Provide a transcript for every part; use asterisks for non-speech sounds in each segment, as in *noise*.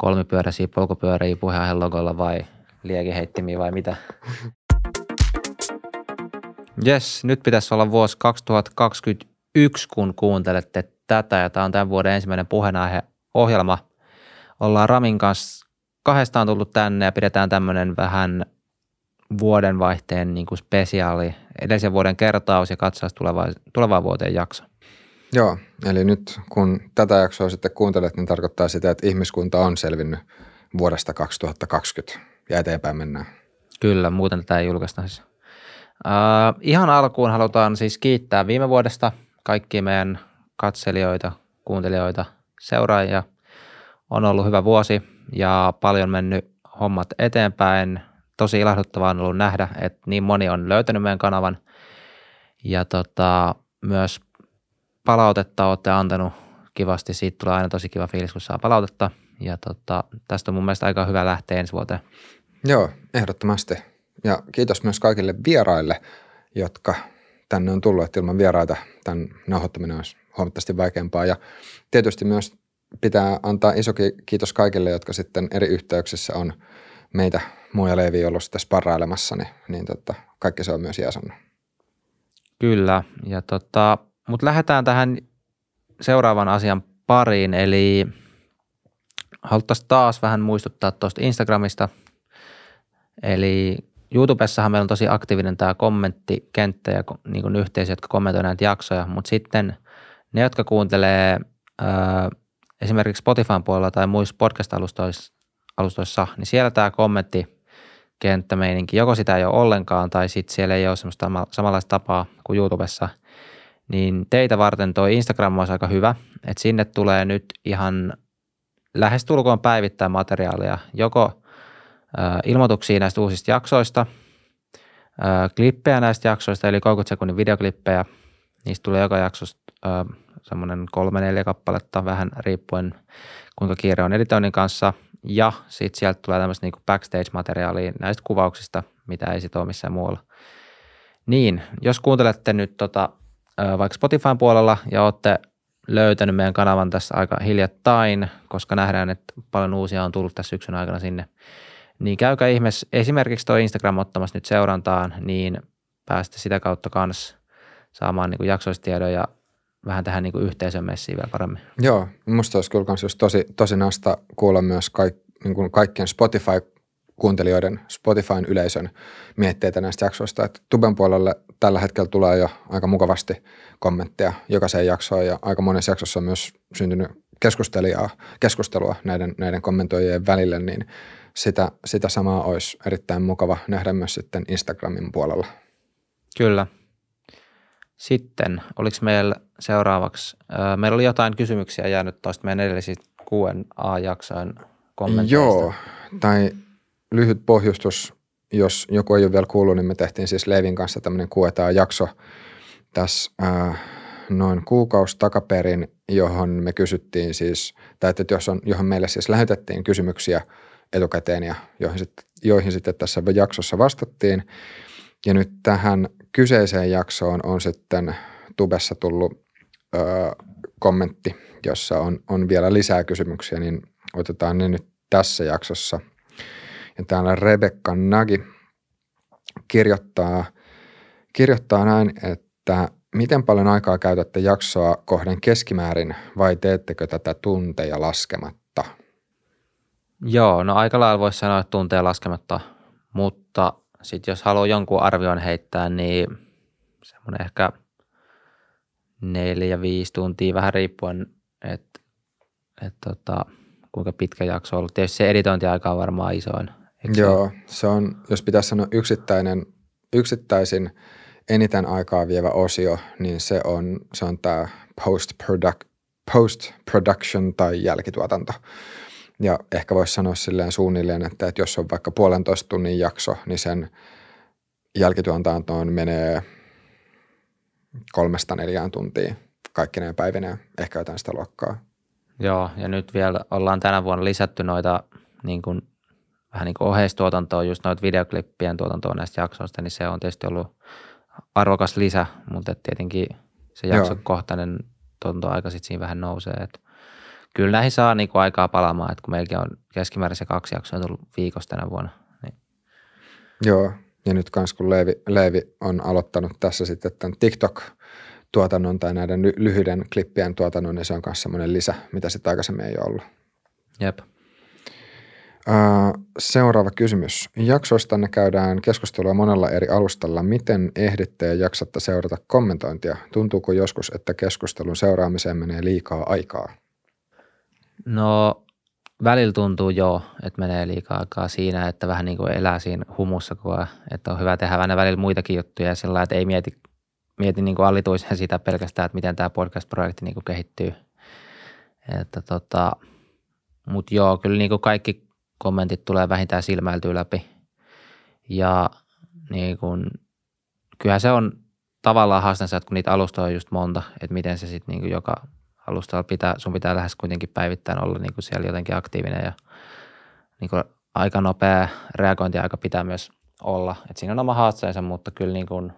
kolmipyöräisiä polkupyöriä puheen logolla vai liekiheittimiä vai mitä? Jes, nyt pitäisi olla vuosi 2021, kun kuuntelette tätä ja tämä on tämän vuoden ensimmäinen puheenaihe ohjelma. Ollaan Ramin kanssa kahdestaan tullut tänne ja pidetään tämmöinen vähän vuodenvaihteen niin kuin spesiaali, edellisen vuoden kertaus ja katsaus tulevaan, tulevaan vuoteen jakso. Joo, eli nyt kun tätä jaksoa sitten kuuntelet, niin tarkoittaa sitä, että ihmiskunta on selvinnyt vuodesta 2020 ja eteenpäin mennään. Kyllä, muuten tätä ei julkaista siis. Uh, ihan alkuun halutaan siis kiittää viime vuodesta kaikkia meidän katselijoita, kuuntelijoita, seuraajia. On ollut hyvä vuosi ja paljon mennyt hommat eteenpäin. Tosi ilahduttavaa on ollut nähdä, että niin moni on löytänyt meidän kanavan ja tota, myös palautetta olette antanut kivasti. Siitä tulee aina tosi kiva fiilis, kun saa palautetta ja tota, tästä on mun mielestä aika hyvä lähteä ensi vuoteen. Joo, ehdottomasti. Ja kiitos myös kaikille vieraille, jotka tänne on tullut, että ilman vieraita tämän nauhoittaminen olisi huomattavasti vaikeampaa. Ja tietysti myös pitää antaa iso kiitos kaikille, jotka sitten eri yhteyksissä on meitä muu ja Leevi ollut sitten sparrailemassa, niin, niin tota, kaikki se on myös jäsannut. Kyllä, ja tota, mutta lähdetään tähän seuraavan asian pariin, eli haluttaisiin taas vähän muistuttaa tuosta Instagramista. Eli YouTubessahan meillä on tosi aktiivinen tämä kommenttikenttä ja niin kuin yhteisö, jotka kommentoivat näitä jaksoja, mutta sitten ne, jotka kuuntelee ää, esimerkiksi Spotifyn puolella tai muissa podcast-alustoissa, niin siellä tämä kommenttikenttämeininki, joko sitä ei ole ollenkaan tai sitten siellä ei ole semmoista samanlaista tapaa kuin YouTubessa, niin teitä varten toi Instagram olisi aika hyvä, että sinne tulee nyt ihan lähestulkoon päivittää materiaalia, joko ilmoituksia näistä uusista jaksoista, klippejä näistä jaksoista, eli 30 sekunnin videoklippejä. Niistä tulee joka jaksosta semmoinen kolme, neljä kappaletta, vähän riippuen kuinka kiire on editoinnin kanssa. Ja sitten sieltä tulee tämmöistä niin backstage-materiaalia näistä kuvauksista, mitä ei sitten ole missään muualla. Niin, jos kuuntelette nyt tota, vaikka Spotifyn puolella ja olette löytänyt meidän kanavan tässä aika hiljattain, koska nähdään, että paljon uusia on tullut tässä syksyn aikana sinne, niin käykää ihmeessä esimerkiksi tuo Instagram ottamassa nyt seurantaan, niin päästä sitä kautta kanssa saamaan niin jaksoistiedon ja vähän tähän niin yhteisön messiin vielä paremmin. Joo, musta olisi kyllä just tosi, tosi nasta kuulla myös kaik, niin kuin kaikkien Spotify-kuuntelijoiden, Spotifyn yleisön mietteitä näistä jaksoista. Että Tuben puolelle tällä hetkellä tulee jo aika mukavasti kommentteja jokaiseen jaksoon ja aika monessa jaksossa on myös syntynyt keskustelijaa, keskustelua näiden, näiden kommentoijien välille, niin sitä, sitä samaa olisi erittäin mukava nähdä myös sitten Instagramin puolella. Kyllä. Sitten, oliko meillä seuraavaksi, meillä oli jotain kysymyksiä jäänyt tuosta meidän edellisistä Q&A-jaksojen kommenteista. Joo, tai lyhyt pohjustus, jos joku ei ole vielä kuullut, niin me tehtiin siis Leivin kanssa tämmöinen Q&A-jakso tässä äh, noin kuukausi takaperin, johon me kysyttiin siis, tai että jos on, johon meille siis lähetettiin kysymyksiä etukäteen ja joihin, sit, joihin sitten tässä jaksossa vastattiin. Ja nyt tähän kyseiseen jaksoon on sitten tubessa tullut ö, kommentti, jossa on, on vielä lisää kysymyksiä, niin otetaan ne nyt tässä jaksossa. Ja täällä Rebekka Nagi kirjoittaa, kirjoittaa näin, että miten paljon aikaa käytätte jaksoa kohden keskimäärin vai teettekö tätä tunteja laskematta? Joo, no aika lailla voisi sanoa, että tunteja laskematta, mutta sitten jos haluaa jonkun arvion heittää, niin semmoinen ehkä neljä, viisi tuntia, vähän riippuen, että et tota, kuinka pitkä jakso on ollut. Tietysti se editointiaika on varmaan isoin. Joo, se on, jos pitäisi sanoa yksittäinen, yksittäisin eniten aikaa vievä osio, niin se on, se on tämä post-production post production tai jälkituotanto. Ja ehkä voisi sanoa silleen suunnilleen, että, että jos on vaikka puolentoista tunnin jakso, niin sen jälkituotantoon menee kolmesta neljään tuntia kaikkineen päivinä, ehkä jotain sitä luokkaa. Joo, ja nyt vielä ollaan tänä vuonna lisätty noita niin kuin, vähän niin kuin oheistuotantoa, just noita videoklippien tuotantoa näistä jaksoista, niin se on tietysti ollut arvokas lisä, mutta tietenkin se jaksokohtainen tuotantoaika sitten siinä vähän nousee. Et kyllä näihin saa niin kuin aikaa palaamaan, että kun meilläkin on keskimäärin se kaksi jaksoa tullut viikossa tänä vuonna. Niin. Joo, ja nyt kans kun Leevi, Leevi on aloittanut tässä sitten tämän TikTok-tuotannon tai näiden lyhyiden klippien tuotannon, niin se on myös semmoinen lisä, mitä sitten aikaisemmin ei ole ollut. Jep. Seuraava kysymys. Jaksoistanne käydään keskustelua monella eri alustalla. Miten ehditte ja jaksatte seurata kommentointia? Tuntuuko joskus, että keskustelun seuraamiseen menee liikaa aikaa? No välillä tuntuu jo, että menee liikaa aikaa siinä, että vähän niin kuin elää siinä humussa, kun että on hyvä tehdä vähän välillä muitakin juttuja sillä että ei mieti, mieti niin kuin alituisen sitä pelkästään, että miten tämä podcast-projekti niin kuin kehittyy. Että tota, mutta joo, kyllä niin kuin kaikki kommentit tulee vähintään silmäiltyä läpi. Ja niin kuin, kyllähän se on tavallaan haastansa, että kun niitä alustoja on just monta, että miten se sitten niin joka alustalla pitää, sun pitää lähes kuitenkin päivittäin olla niin siellä jotenkin aktiivinen ja niin kuin aika nopea reagointiaika pitää myös olla. Et siinä on oma haasteensa, mutta kyllä niin kuin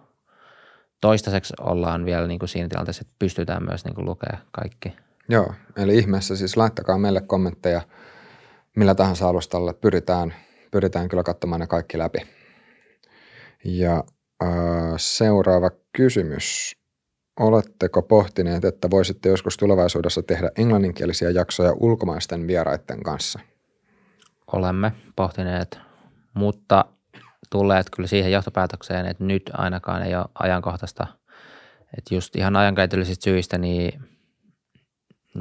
toistaiseksi ollaan vielä niin kuin siinä tilanteessa, että pystytään myös niin kuin lukemaan kaikki. Joo, eli ihmeessä siis laittakaa meille kommentteja millä tahansa alustalle. Pyritään, pyritään kyllä katsomaan ne kaikki läpi. Ja äh, seuraava kysymys. Oletteko pohtineet, että voisitte joskus tulevaisuudessa tehdä englanninkielisiä jaksoja ulkomaisten vieraiden kanssa? Olemme pohtineet, mutta tulleet kyllä siihen johtopäätökseen, että nyt ainakaan ei ole ajankohtaista. Että just ihan ajankäytöllisistä syistä, niin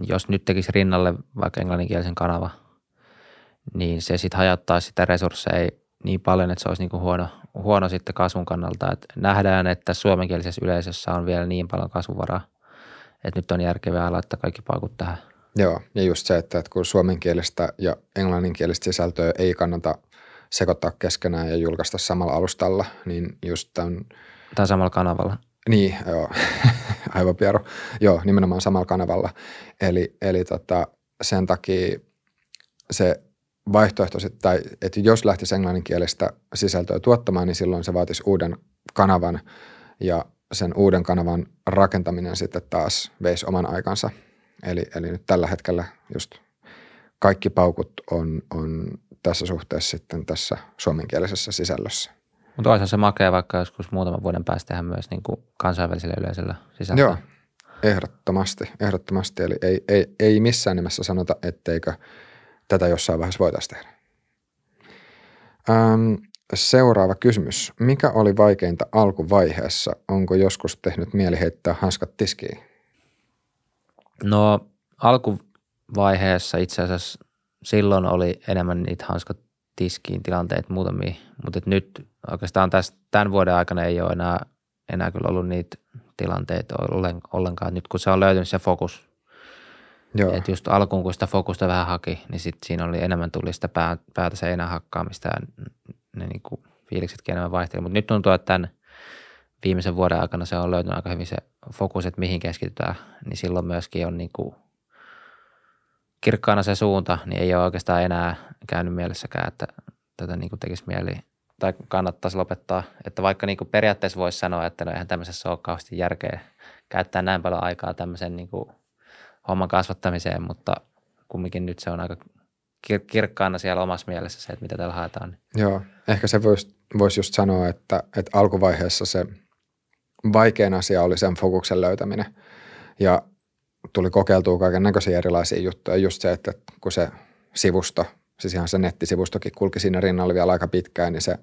jos nyt tekisi rinnalle vaikka englanninkielisen kanava, niin se sitten hajottaa sitä resursseja niin paljon, että se olisi niin kuin huono, huono sitten kasvun kannalta. Et nähdään, että suomenkielisessä yleisössä on vielä niin paljon kasvuvaraa, että nyt on järkevää laittaa kaikki paukut tähän. Joo, ja just se, että, kun suomenkielistä ja englanninkielistä sisältöä ei kannata sekoittaa keskenään ja julkaista samalla alustalla, niin just tämän... Tai samalla kanavalla. Niin, joo, *laughs* aivan Piero. Joo, nimenomaan samalla kanavalla. Eli, eli tota, sen takia se vaihtoehto, tai että jos lähtisi englanninkielistä sisältöä tuottamaan, niin silloin se vaatisi uuden kanavan ja sen uuden kanavan rakentaminen sitten taas veisi oman aikansa. Eli, eli nyt tällä hetkellä just kaikki paukut on, on tässä suhteessa sitten tässä suomenkielisessä sisällössä. Mutta olisi se makea vaikka joskus muutaman vuoden päästä tehdä myös niin kuin kansainvälisellä yleisöllä sisältöä. Joo, ehdottomasti, ehdottomasti. Eli ei, ei, ei missään nimessä sanota, etteikö – tätä jossain vaiheessa voitaisiin tehdä. Ähm, seuraava kysymys. Mikä oli vaikeinta alkuvaiheessa? Onko joskus tehnyt mieli heittää hanskat tiskiin? No alkuvaiheessa itse asiassa silloin oli enemmän niitä hanskat tiskiin tilanteita muutamia, mutta nyt oikeastaan tästä, tämän vuoden aikana ei ole enää, enää kyllä ollut niitä tilanteita ollenkaan. Nyt kun se on löytynyt se fokus Joo. Et just alkuun, kun sitä fokusta vähän haki, niin sit siinä oli enemmän tuli sitä pää, päätä seinään hakkaamista ja ne niin kuin fiiliksetkin enemmän vaihteli. Mutta nyt tuntuu, että tämän viimeisen vuoden aikana se on löytynyt aika hyvin se fokus, että mihin keskitytään, niin silloin myöskin on niin kuin kirkkaana se suunta, niin ei ole oikeastaan enää käynyt mielessäkään, että tätä niin kuin tekisi mieli tai kannattaisi lopettaa. Että vaikka niin kuin periaatteessa voisi sanoa, että no eihän tämmöisessä ole kauheasti järkeä käyttää näin paljon aikaa tämmöisen niin kuin homman kasvattamiseen, mutta kumminkin nyt se on aika kir- kirkkaana siellä omassa mielessä se, että mitä täällä haetaan. Joo, ehkä se voisi vois just sanoa, että, että alkuvaiheessa se vaikein asia oli sen fokuksen löytäminen ja tuli kokeiltua kaiken näköisiä erilaisia juttuja. Just se, että kun se sivusto, siis ihan se nettisivustokin kulki siinä rinnalla vielä aika pitkään, niin se,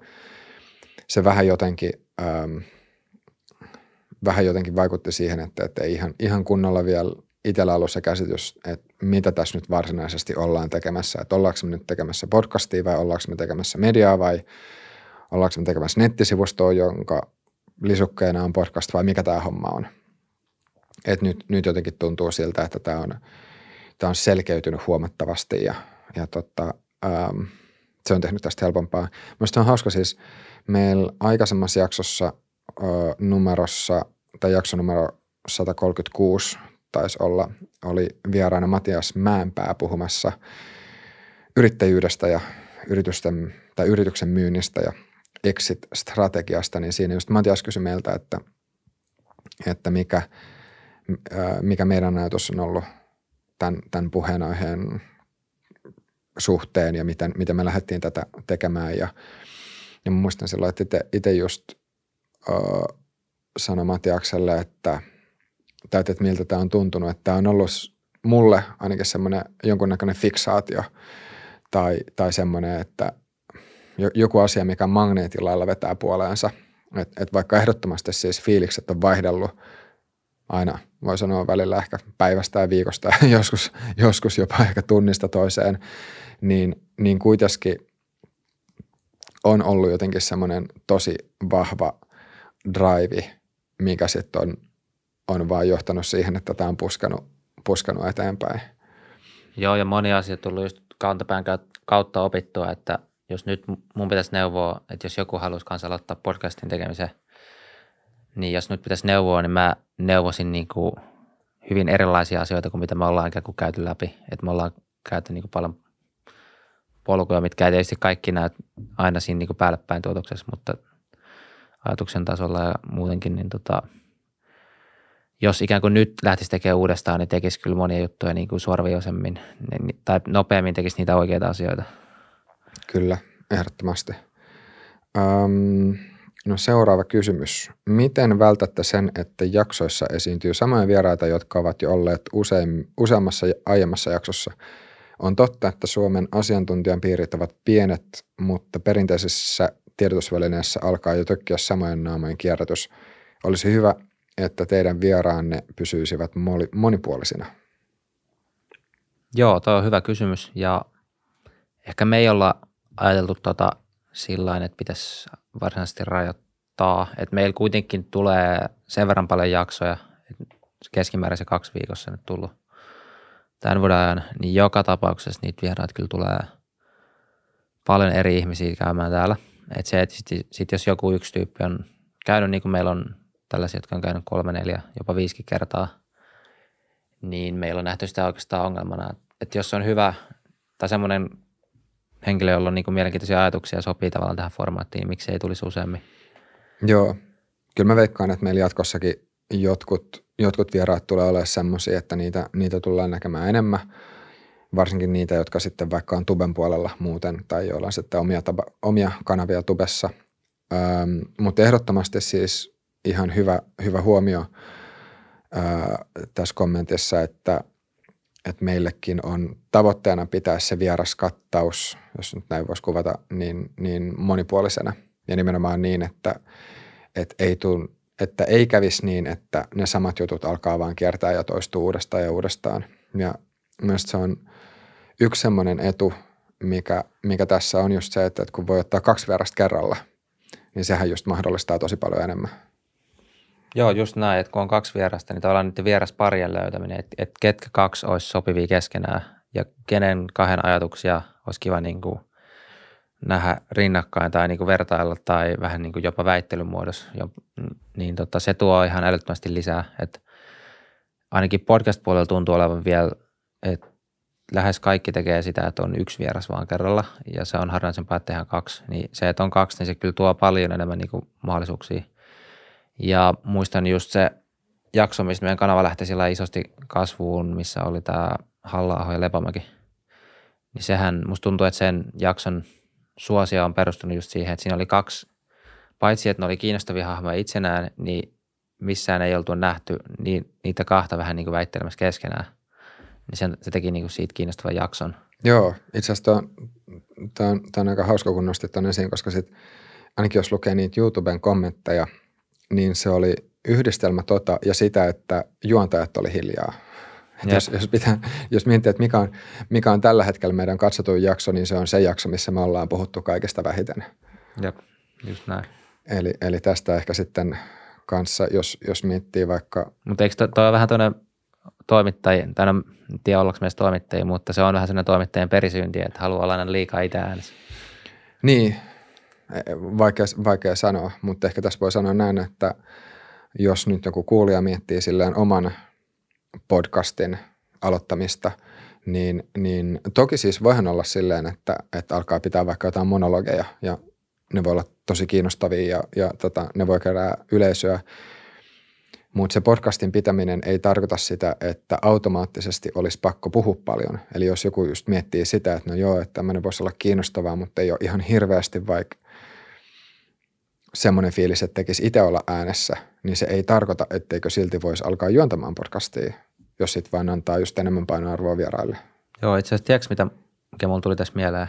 se vähän jotenkin ähm, vähän jotenkin vaikutti siihen, että, että ei ihan, ihan kunnolla vielä itsellä ollut se käsitys, että mitä tässä nyt varsinaisesti ollaan tekemässä. Että ollaanko me nyt tekemässä podcastia vai ollaanko me tekemässä mediaa vai ollaanko me tekemässä nettisivustoa, jonka lisukkeena on podcast vai mikä tämä homma on. Et nyt, nyt jotenkin tuntuu siltä, että tämä on, on selkeytynyt huomattavasti ja, ja tota, ähm, se on tehnyt tästä helpompaa. Minusta on hauska siis, meillä aikaisemmassa jaksossa ö, numerossa, tai jakso numero 136 taisi olla, oli vieraana Matias Mäenpää puhumassa yrittäjyydestä ja yritysten, tai yrityksen myynnistä ja exit-strategiasta, niin siinä just Matias kysyi meiltä, että, että mikä, mikä meidän ajatus on ollut tämän, tämän puheenaiheen suhteen ja miten, miten me lähdettiin tätä tekemään. Ja, ja muistan silloin, että itse just uh, sanoi Matiakselle, että, tai että miltä tämä on tuntunut, että tämä on ollut mulle ainakin semmoinen jonkunnäköinen fiksaatio tai, tai semmoinen, että joku asia, mikä magneetilla vetää puoleensa. Että et vaikka ehdottomasti siis fiilikset on vaihdellut aina, voi sanoa välillä ehkä päivästä ja viikosta ja *laughs* joskus, joskus jopa ehkä tunnista toiseen, niin, niin kuitenkin on ollut jotenkin semmoinen tosi vahva drive, mikä sitten on, on vaan johtanut siihen, että tämä on puskanut, puskanut eteenpäin. Joo, ja moni asia tullut just kantapään kautta opittua, että jos nyt mun pitäisi neuvoa, että jos joku haluaisi kanssa aloittaa podcastin tekemisen, niin jos nyt pitäisi neuvoa, niin mä neuvosin niin kuin hyvin erilaisia asioita kuin mitä me ollaan ikään kuin käyty läpi. Että me ollaan käyty niin kuin paljon polkuja, mitkä ei tietysti kaikki näy aina siinä niin kuin päälle päin tuotoksessa, mutta ajatuksen tasolla ja muutenkin, niin tota, jos ikään kuin nyt lähtisi tekemään uudestaan, niin tekisi kyllä monia juttuja niin kuin suoraviivoisemmin niin, tai nopeammin tekisi niitä oikeita asioita. Kyllä, ehdottomasti. Um, no seuraava kysymys. Miten vältätte sen, että jaksoissa esiintyy samoja vieraita, jotka ovat jo olleet usein, useammassa aiemmassa jaksossa? On totta, että Suomen asiantuntijan piirit ovat pienet, mutta perinteisessä tiedotusvälineessä alkaa jo tökkiä samojen naamojen kierrätys. Olisi hyvä, että teidän vieraanne pysyisivät monipuolisina. Joo, tuo on hyvä kysymys ja ehkä me ei olla ajateltu tota sillä että pitäisi varsinaisesti rajoittaa. Että meillä kuitenkin tulee sen verran paljon jaksoja, keskimäärin se kaksi viikossa nyt tullut tämän vuoden ajan, niin joka tapauksessa niitä vieraita kyllä tulee paljon eri ihmisiä käymään täällä. Et se, että sit, sit jos joku yksi tyyppi on käynyt, niin kuin meillä on tällaisia, jotka on käynyt kolme, neljä, jopa viisikin kertaa, niin meillä on nähty sitä oikeastaan ongelmana, että jos on hyvä tai semmoinen henkilö, jolla on niin kuin mielenkiintoisia ajatuksia ja sopii tavallaan tähän formaattiin, miksi ei tulisi useammin? Joo, kyllä mä veikkaan, että meillä jatkossakin jotkut, jotkut vieraat tulee olemaan semmoisia, että niitä, niitä tullaan näkemään enemmän, varsinkin niitä, jotka sitten vaikka on tuben puolella muuten tai joilla on sitten omia, taba, omia kanavia tubessa. Ähm, mutta ehdottomasti siis ihan hyvä, hyvä huomio äh, tässä kommentissa, että että meillekin on tavoitteena pitää se vieras kattaus, jos nyt näin voisi kuvata, niin, niin monipuolisena. Ja nimenomaan niin, että, että, ei tul, että ei kävisi niin, että ne samat jutut alkaa vaan kiertää ja toistuu uudestaan ja uudestaan. Ja mielestäni se on yksi semmoinen etu, mikä, mikä tässä on just se, että kun voi ottaa kaksi vierasta kerralla, niin sehän just mahdollistaa tosi paljon enemmän. Joo, just näin, että kun on kaksi vierasta, niin tavallaan niiden vierasparien löytäminen, että, että ketkä kaksi olisi sopivia keskenään ja kenen kahden ajatuksia olisi kiva niin kuin nähdä rinnakkain tai niin kuin vertailla tai vähän niin kuin jopa väittelyn muodossa, niin tota, se tuo ihan älyttömästi lisää. Että ainakin podcast-puolella tuntuu olevan vielä, että lähes kaikki tekee sitä, että on yksi vieras vaan kerralla ja se on harvinaisempaa, että tehdään kaksi. Niin se, että on kaksi, niin se kyllä tuo paljon enemmän niin kuin mahdollisuuksia – ja muistan just se jakso, mistä meidän kanava lähti sillä isosti kasvuun, missä oli tämä halla ja Lepamäki. Niin sehän, musta tuntuu, että sen jakson suosia on perustunut just siihen, että siinä oli kaksi, paitsi että ne oli kiinnostavia hahmoja itsenään, niin missään ei oltu nähty niin, niitä kahta vähän niin kuin väittelemässä keskenään. Niin se, se teki niin kuin siitä kiinnostavan jakson. Joo, itse asiassa tämä on, on aika hauska, kun nostit tuon esiin, koska sit, ainakin jos lukee niitä YouTuben kommentteja – niin se oli yhdistelmä tota ja sitä, että juontajat oli hiljaa. jos, jos, pitää, jos miettii, että mikä on, mikä on tällä hetkellä meidän katsotuin jakso, niin se on se jakso, missä me ollaan puhuttu kaikesta vähiten. Jep, just näin. Eli, eli tästä ehkä sitten kanssa, jos, jos miettii vaikka... Mutta eikö tuo to, vähän tuonne toimittaja, tai no, en tiedä ollaanko meistä toimittajia, mutta se on vähän sellainen toimittajien perisyynti, että haluaa olla aina liikaa itse äänessä. Niin, vaikea, vaikea sanoa, mutta ehkä tässä voi sanoa näin, että jos nyt joku kuulija miettii silleen oman podcastin aloittamista, niin, niin toki siis voihan olla silleen, että, että alkaa pitää vaikka jotain monologeja ja ne voi olla tosi kiinnostavia ja, ja tota, ne voi kerää yleisöä. Mutta se podcastin pitäminen ei tarkoita sitä, että automaattisesti olisi pakko puhua paljon. Eli jos joku just miettii sitä, että no joo, että tämmöinen voisi olla kiinnostavaa, mutta ei ole ihan hirveästi vaikka semmoinen fiilis, että tekisi itse olla äänessä, niin se ei tarkoita, etteikö silti voisi alkaa juontamaan podcastia, jos sitten vain antaa just enemmän painoarvoa vieraille. Joo, itse asiassa tiedätkö, mitä, mikä mulla tuli tässä mieleen?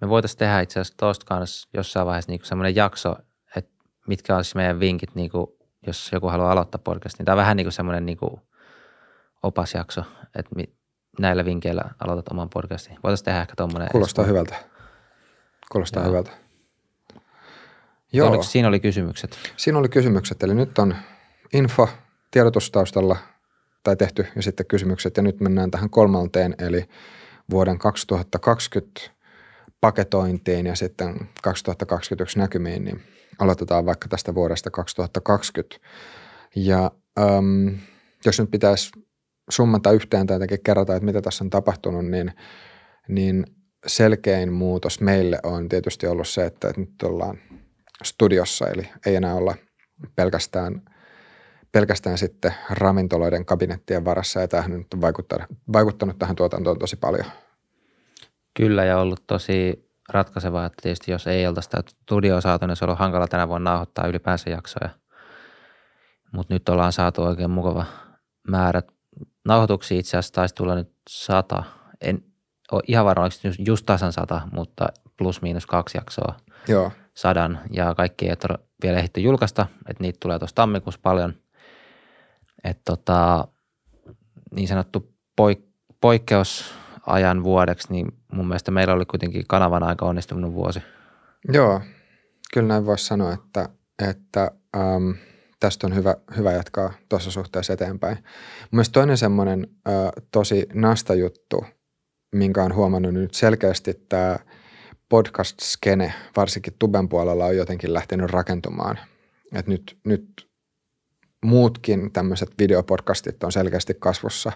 Me voitaisiin tehdä itse asiassa tuosta kanssa jossain vaiheessa niin semmoinen jakso, että mitkä olisi meidän vinkit, niin kuin, jos joku haluaa aloittaa podcastin. Tämä on vähän niin kuin semmoinen niin kuin opasjakso, että mi, näillä vinkkeillä aloitat oman podcastin. Voitaisiin tehdä ehkä tuommoinen. Kuulostaa hyvältä. Kuulostaa Joo. hyvältä. Joo. Oliko, siinä oli kysymykset. Siinä oli kysymykset, eli nyt on info tiedotustaustalla tai tehty ja sitten kysymykset ja nyt mennään tähän kolmanteen eli vuoden 2020 paketointiin ja sitten 2021 näkymiin, niin aloitetaan vaikka tästä vuodesta 2020. Ja äm, jos nyt pitäisi summata yhteen tai jotenkin kerrata, että mitä tässä on tapahtunut, niin, niin selkein muutos meille on tietysti ollut se, että nyt ollaan studiossa, eli ei enää olla pelkästään, pelkästään sitten ravintoloiden kabinettien varassa, ja tämähän nyt on vaikuttanut, vaikuttanut tähän tuotantoon tosi paljon. Kyllä, ja ollut tosi ratkaisevaa, että tietysti jos ei oltaisi sitä studioa saatu, niin se on ollut hankala tänä vuonna nauhoittaa ylipäänsä jaksoja. Mutta nyt ollaan saatu oikein mukava määrä. Nauhoituksia itse asiassa taisi tulla nyt sata. En ole ihan varma, oliko just, tasan sata, mutta plus miinus kaksi jaksoa Joo, sadan ja kaikki ei ole vielä ehditty julkaista, että niitä tulee tuossa tammikuussa paljon. Että tota, niin sanottu poik- poikkeusajan vuodeksi, niin mun mielestä meillä oli kuitenkin kanavan aika onnistunut vuosi. Joo, kyllä näin voisi sanoa, että, että äm, tästä on hyvä, hyvä jatkaa tuossa suhteessa eteenpäin. Mielestäni toinen semmoinen äh, tosi nasta juttu, minkä on huomannut nyt selkeästi tämä podcast-skene, varsinkin tuben puolella, on jotenkin lähtenyt rakentumaan. Et nyt, nyt muutkin tämmöiset videopodcastit on selkeästi kasvussa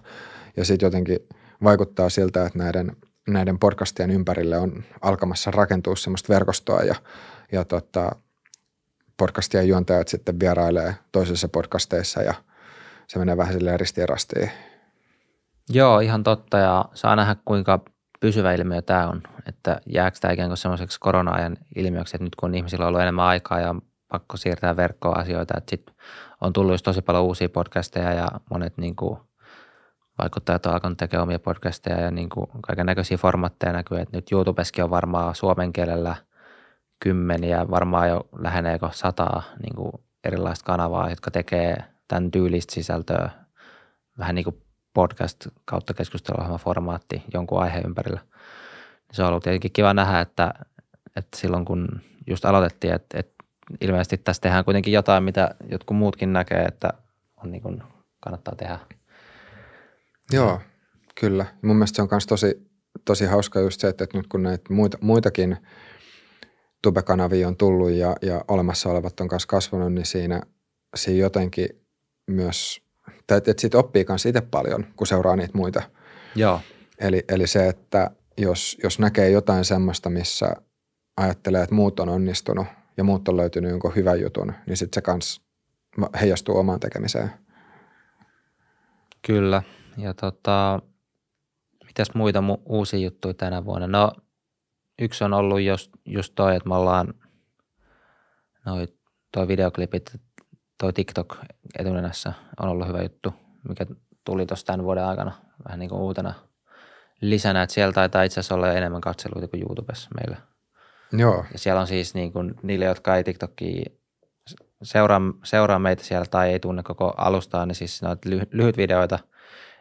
ja sitten jotenkin vaikuttaa siltä, että näiden, näiden podcastien ympärille on alkamassa rakentua semmoista verkostoa ja, ja tota, podcastien juontajat sitten vierailee toisissa podcasteissa ja se menee vähän silleen ristiin rastiin. Joo, ihan totta ja saa nähdä kuinka pysyvä ilmiö tämä on, että jääkö tämä ikään kuin semmoiseksi korona-ajan ilmiöksi, että nyt kun ihmisillä on ollut enemmän aikaa ja pakko siirtää verkkoon asioita, että sitten on tullut just tosi paljon uusia podcasteja ja monet niin kuin vaikuttajat on alkanut tekemään omia podcasteja ja niin kuin kaiken näköisiä formaatteja näkyy, että nyt YouTubeskin on varmaan suomen kielellä kymmeniä, varmaan jo läheneekö sataa niin kuin erilaista kanavaa, jotka tekee tämän tyylistä sisältöä vähän niin kuin podcast kautta keskusteluohjelma formaatti jonkun aiheen ympärillä. Se on ollut tietenkin kiva nähdä, että, että silloin kun just aloitettiin, että, että ilmeisesti tässä tehdään kuitenkin jotain, mitä jotkut muutkin näkee, että on niin kuin kannattaa tehdä. Joo, kyllä. Mun mielestä se on myös tosi, tosi hauska just se, että nyt kun näitä muita, muitakin tubekanavia on tullut ja, ja olemassa olevat on kanssa kasvanut, niin siinä, siinä jotenkin myös, tai että siitä oppii myös itse paljon, kun seuraa niitä muita. Joo, Eli, eli se, että jos, jos näkee jotain semmoista, missä ajattelee, että muut on onnistunut ja muut on löytynyt jonkun hyvän jutun, niin sitten se kans heijastuu omaan tekemiseen. kyllä. Ja tota, mitäs muita mu- uusia juttuja tänä vuonna? No yksi on ollut just, just toi, että me ollaan noi, toi videoklipit, toi TikTok etunenässä on ollut hyvä juttu, mikä tuli tuossa tämän vuoden aikana vähän niin kuin uutena lisänä, että siellä taitaa itse asiassa olla enemmän katseluita kuin YouTubessa meillä. Joo, Ja siellä on siis niin kuin niille, jotka ei TikTokia seuraa, seuraa meitä siellä tai ei tunne koko alustaa, niin siis noita lyhy- lyhyt videoita,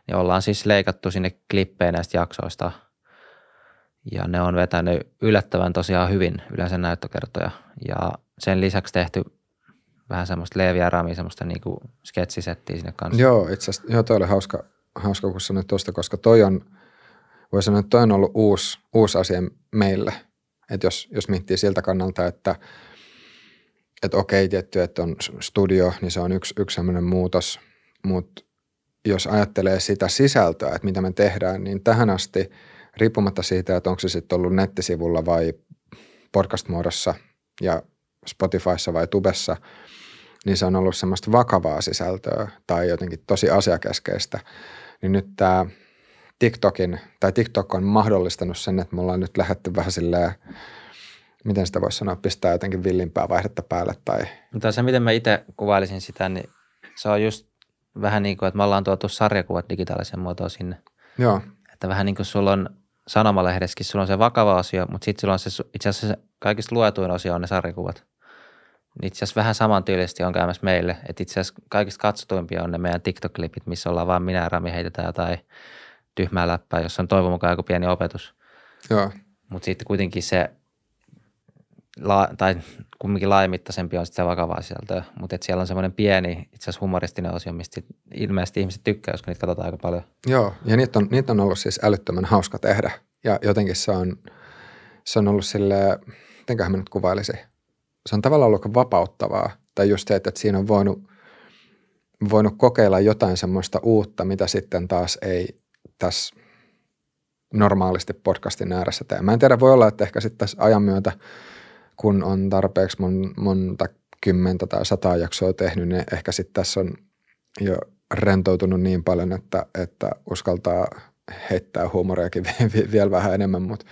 niin ollaan siis leikattu sinne klippejä näistä jaksoista. Ja ne on vetänyt yllättävän tosiaan hyvin yleensä näyttökertoja. Ja sen lisäksi tehty vähän semmoista leeviä ramia, semmoista niin kuin sketsisettiä sinne kanssa. Joo, itse asiassa, joo, toi oli hauska, hauska kun sanoit tuosta, koska toi on, voi sanoa, että toi on ollut uusi, uusi asia meille. Että jos, jos miettii siltä kannalta, että, että okei, tietty, että on studio, niin se on yksi, yksi sellainen muutos, mutta jos ajattelee sitä sisältöä, että mitä me tehdään, niin tähän asti, riippumatta siitä, että onko se sitten ollut nettisivulla vai podcast-muodossa ja Spotifyssa vai Tubessa, niin se on ollut semmoista vakavaa sisältöä tai jotenkin tosi asiakeskeistä. Niin nyt tämä TikTokin, tai TikTok on mahdollistanut sen, että me ollaan nyt lähdetty vähän silleen, miten sitä voisi sanoa, pistää jotenkin villimpää vaihdetta päälle tai Mutta se, miten mä itse kuvailisin sitä, niin se on just vähän niin kuin, että me ollaan tuotu sarjakuvat digitaalisen muotoon sinne. joo, Että vähän niin kuin sulla on sanomalehdessäkin, sulla on se vakava osio, mutta sitten sulla on se, itse asiassa se kaikista luetuin osio on ne sarjakuvat. Itse asiassa vähän samantyylisesti on käymässä meille, että itse asiassa kaikista katsotuimpia on ne meidän TikTok-klipit, missä ollaan vaan minä ja Rami heitetään jotain tyhmää läppää, jossa on toivon mukaan joku pieni opetus. joo, Mutta sitten kuitenkin se, la, tai kumminkin laajamittaisempi on sitten se vakavaa sisältöä. Mutta siellä on semmoinen pieni, itse asiassa humoristinen osio, mistä ilmeisesti ihmiset tykkää, koska niitä katsotaan aika paljon. joo. Ja niitä on, niitä on ollut siis älyttömän hauska tehdä. Ja jotenkin se on, se on ollut sille, mitenköhän mä nyt kuvailisin. Se on tavallaan ollut vapauttavaa. Tai just se, että siinä on voinut, voinut kokeilla jotain semmoista uutta, mitä sitten taas ei tässä normaalisti podcastin ääressä tee. Mä en tiedä, voi olla, että ehkä sitten tässä ajan myötä, kun on tarpeeksi mon, monta kymmentä tai sataa jaksoa tehnyt, niin ehkä sitten tässä on jo rentoutunut niin paljon, että, että uskaltaa heittää huumoriakin *laughs* vielä vähän enemmän, mutta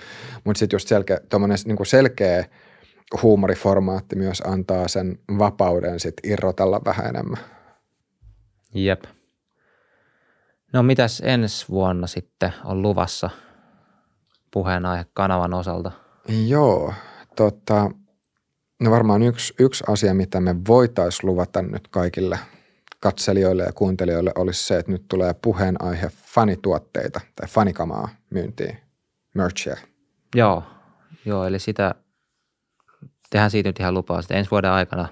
mut sitten just selkeä, niin selkeä huumoriformaatti myös antaa sen vapauden sit irrotella vähän enemmän. Jep. No mitäs ensi vuonna sitten on luvassa puheenaihe kanavan osalta? Joo, tota, no varmaan yksi, yksi asia, mitä me voitaisiin luvata nyt kaikille katselijoille ja kuuntelijoille olisi se, että nyt tulee puheenaihe fanituotteita tai fanikamaa myyntiin, merchia. Joo, joo eli sitä, tehdään siitä nyt ihan lupaa, että ensi vuoden aikana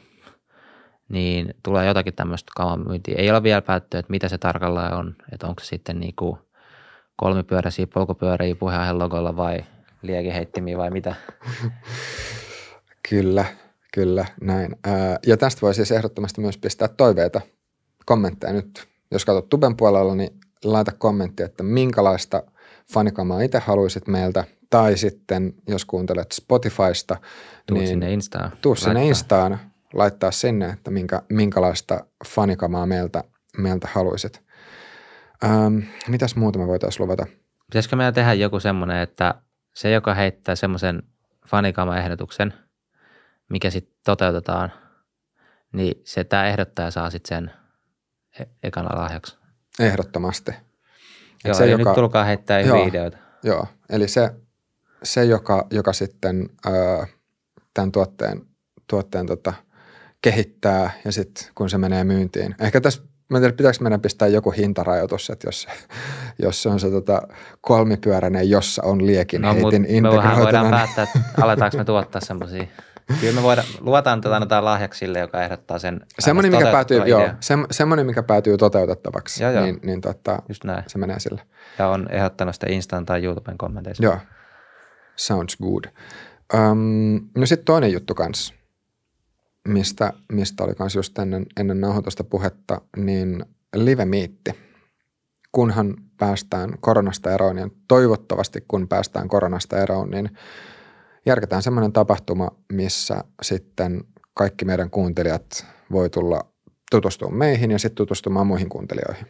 niin tulee jotakin tämmöistä kaman myyntiä. Ei ole vielä päätty, että mitä se tarkalleen on, että onko se sitten niin kuin kolmipyöräisiä, polkupyöriä puheenaiheen logolla vai liekiheittimiä vai mitä. *laughs* Kyllä, kyllä, näin. Ja tästä voi siis ehdottomasti myös pistää toiveita, kommentteja nyt. Jos katsot tuben puolella, niin laita kommentti, että minkälaista fanikamaa itse haluaisit meiltä. Tai sitten, jos kuuntelet Spotifysta, Tuut niin sinne Instaan. tuu sinne laittaa. Instaan laittaa sinne, että minkä, minkälaista fanikamaa meiltä, meiltä haluaisit. Ähm, mitäs muuta me voitaisiin luvata? Pitäisikö meidän tehdä joku semmoinen, että se, joka heittää semmoisen fanikama-ehdotuksen, mikä sitten toteutetaan, niin se tämä ehdottaja saa sitten sen e- ekana lahjaksi. Ehdottomasti. Et Joo, se, eli joka- nyt tulkaa heittää Joo. ideoita. Joo, eli se, se joka, joka sitten ää, tämän tuotteen, tuotteen tota, kehittää ja sitten kun se menee myyntiin. Ehkä tässä, mä en tiedä, pitääkö meidän pistää joku hintarajoitus, että jos, jos se on se tota, kolmipyöräinen, jossa on liekin No, heitin me voidaan, päättää, että aletaanko me tuottaa semmoisia. Kyllä me voidaan, luvataan tätä annetaan lahjaksi sille, joka ehdottaa sen Semmoinen, mikä päätyy, joo, sem, semmoinen, mikä päätyy toteutettavaksi, Joo, joo. niin, niin tota, Just näin. se menee sille. Ja on ehdottanut sitä Instan tai YouTuben kommenteissa. Joo, sounds good. Um, no sitten toinen juttu kanssa, mistä, mistä oli kans just ennen, ennen nauhoitusta puhetta, niin live-miitti. Kunhan päästään koronasta eroon, ja toivottavasti kun päästään koronasta eroon, niin järketään semmoinen tapahtuma, missä sitten kaikki meidän kuuntelijat voi tulla tutustumaan meihin ja sitten tutustumaan muihin kuuntelijoihin.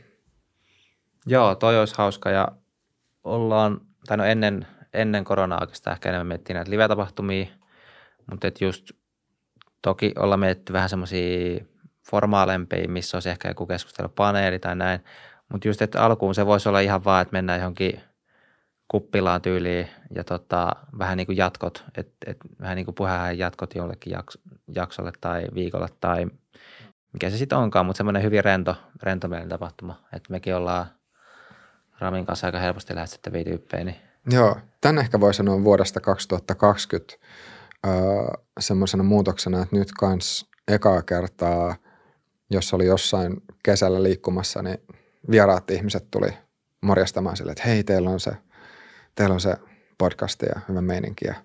Joo, toi olisi hauska ja ollaan, tai no ennen, ennen koronaa oikeastaan ehkä enemmän miettiä näitä live-tapahtumia, mutta et just toki ollaan mietitty vähän semmoisia formaalempia, missä olisi ehkä joku keskustelupaneeli tai näin, mutta just, että alkuun se voisi olla ihan vaan, että mennään johonkin kuppilaan tyyliin ja tota, vähän niin kuin jatkot, että et, vähän niin kuin puheen jatkot jollekin jaks, jaksolle tai viikolle tai mikä se sitten onkaan, mutta semmoinen hyvin rento, rentomielinen tapahtuma, että mekin ollaan Ramin kanssa aika helposti lähestyttäviä tyyppejä, niin Joo, tämän ehkä voi sanoa vuodesta 2020 öö, semmoisena muutoksena, että nyt kans ekaa kertaa, jos oli jossain kesällä liikkumassa, niin vieraat ihmiset tuli morjastamaan sille, että hei, teillä on se, teillä on se podcast ja hyvä meininki ja,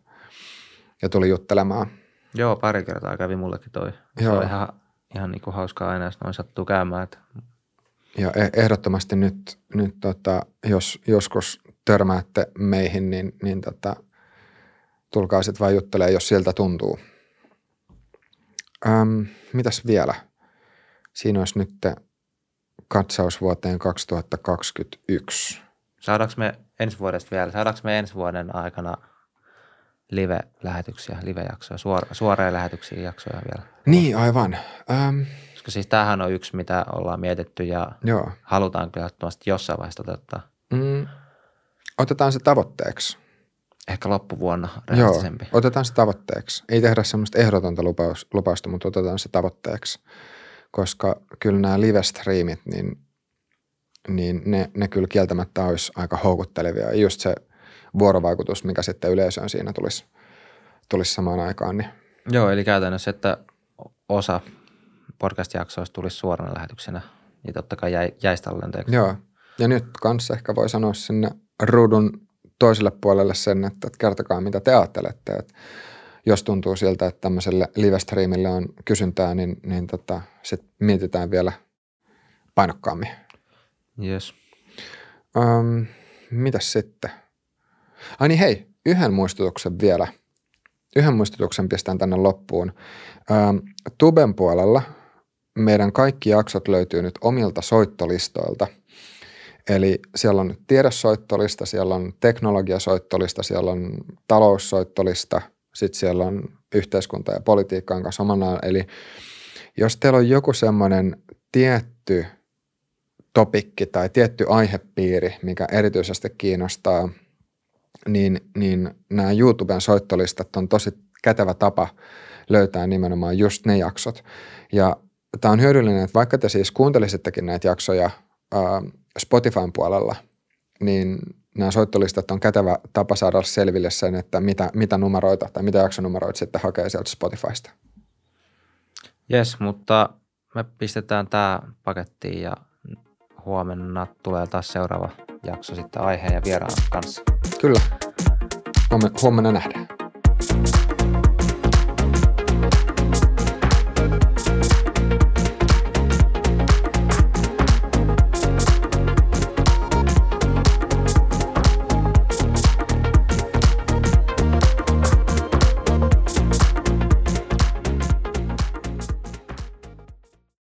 ja tuli juttelemaan. joo, pari kertaa kävi mullekin toi. Se Joo. on ihan, ihan niin kuin hauskaa aina, jos noin sattuu käymään, että Ja e- ehdottomasti nyt, nyt tota, jos joskus törmäätte meihin, niin, niin tota, tulkaa sitten vaan juttelemaan, jos siltä tuntuu. Öm, mitäs vielä? Siinä olisi nyt katsaus vuoteen 2021. Saadaanko me ensi vuodesta vielä, saadaanko me ensi vuoden aikana live-lähetyksiä, live-jaksoja, suora, suoria lähetyksiä jaksoja vielä? Niin, aivan. Ähm, Koska siis tämähän on yksi, mitä ollaan mietitty ja joo. halutaan kyllä jossain vaiheessa toteuttaa. Mm, otetaan se tavoitteeksi. Ehkä loppuvuonna Joo, otetaan se tavoitteeksi. Ei tehdä semmoista ehdotonta lupaus, lupausta, mutta otetaan se tavoitteeksi. Koska kyllä nämä live-striimit, niin, niin ne, ne kyllä kieltämättä olisi aika houkuttelevia. Ja just se vuorovaikutus, mikä sitten yleisöön siinä tulisi, tulisi samaan aikaan. Niin. Joo, eli käytännössä, että osa podcast-jaksoista tulisi suorana lähetyksenä, niin totta kai jäi, jäisi tallenteeksi. Joo, ja nyt kanssa ehkä voi sanoa sinne ruudun toiselle puolelle sen, että, että kertokaa mitä te ajattelette. Että jos tuntuu siltä, että tämmöiselle live-streamille on kysyntää, niin, niin tota, sit mietitään vielä painokkaammin. Yes. Um, mitäs sitten? Ai niin hei, yhden muistutuksen vielä. Yhden muistutuksen pistän tänne loppuun. Um, Tuben puolella meidän kaikki jaksot löytyy nyt omilta soittolistoilta. Eli siellä on tiedesoittolista, siellä on teknologiasoittolista, siellä on taloussoittolista, sitten siellä on yhteiskunta ja politiikkaan kanssa omana. Eli jos teillä on joku semmoinen tietty topikki tai tietty aihepiiri, mikä erityisesti kiinnostaa, niin, niin nämä YouTuben soittolistat on tosi kätevä tapa löytää nimenomaan just ne jaksot. Ja tämä on hyödyllinen, että vaikka te siis kuuntelisittekin näitä jaksoja Spotifyn puolella, niin nämä soittolistat on kätevä tapa saada selville sen, että mitä, mitä numeroita tai mitä jaksonumeroita sitten hakee sieltä Spotifysta. Yes, mutta me pistetään tämä pakettiin ja huomenna tulee taas seuraava jakso sitten aiheen ja vieraan kanssa. Kyllä. Huomenna nähdään.